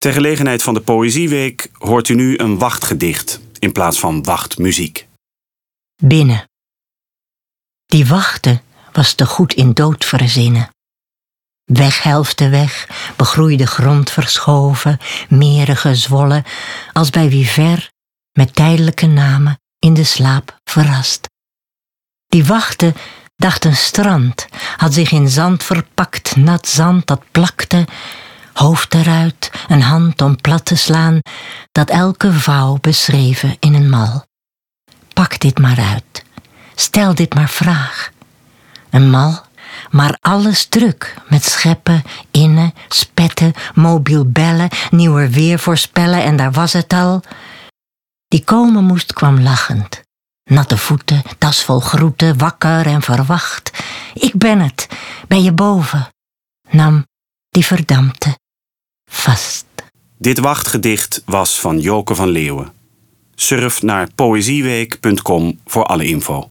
Ter gelegenheid van de Poëzieweek hoort u nu een wachtgedicht in plaats van wachtmuziek. Binnen. Die wachten was te goed in dood verzinnen. Weghelfte weg, begroeide grond verschoven, meren gezwollen, als bij wie ver, met tijdelijke namen, in de slaap verrast. Die wachten dacht een strand, had zich in zand verpakt, nat zand dat plakte, hoofd eruit, een hand om plat te slaan, dat elke vouw beschreven in een mal. Pak dit maar uit, stel dit maar vraag. Een mal, maar alles druk met scheppen, innen, spetten, mobiel bellen, nieuwer weer voorspellen en daar was het al. Die komen moest kwam lachend. Natte voeten, tas vol groeten, wakker en verwacht. Ik ben het, ben je boven. Nam die verdampte vast. Dit wachtgedicht was van Joke van Leeuwen. Surf naar poëzieweek.com voor alle info.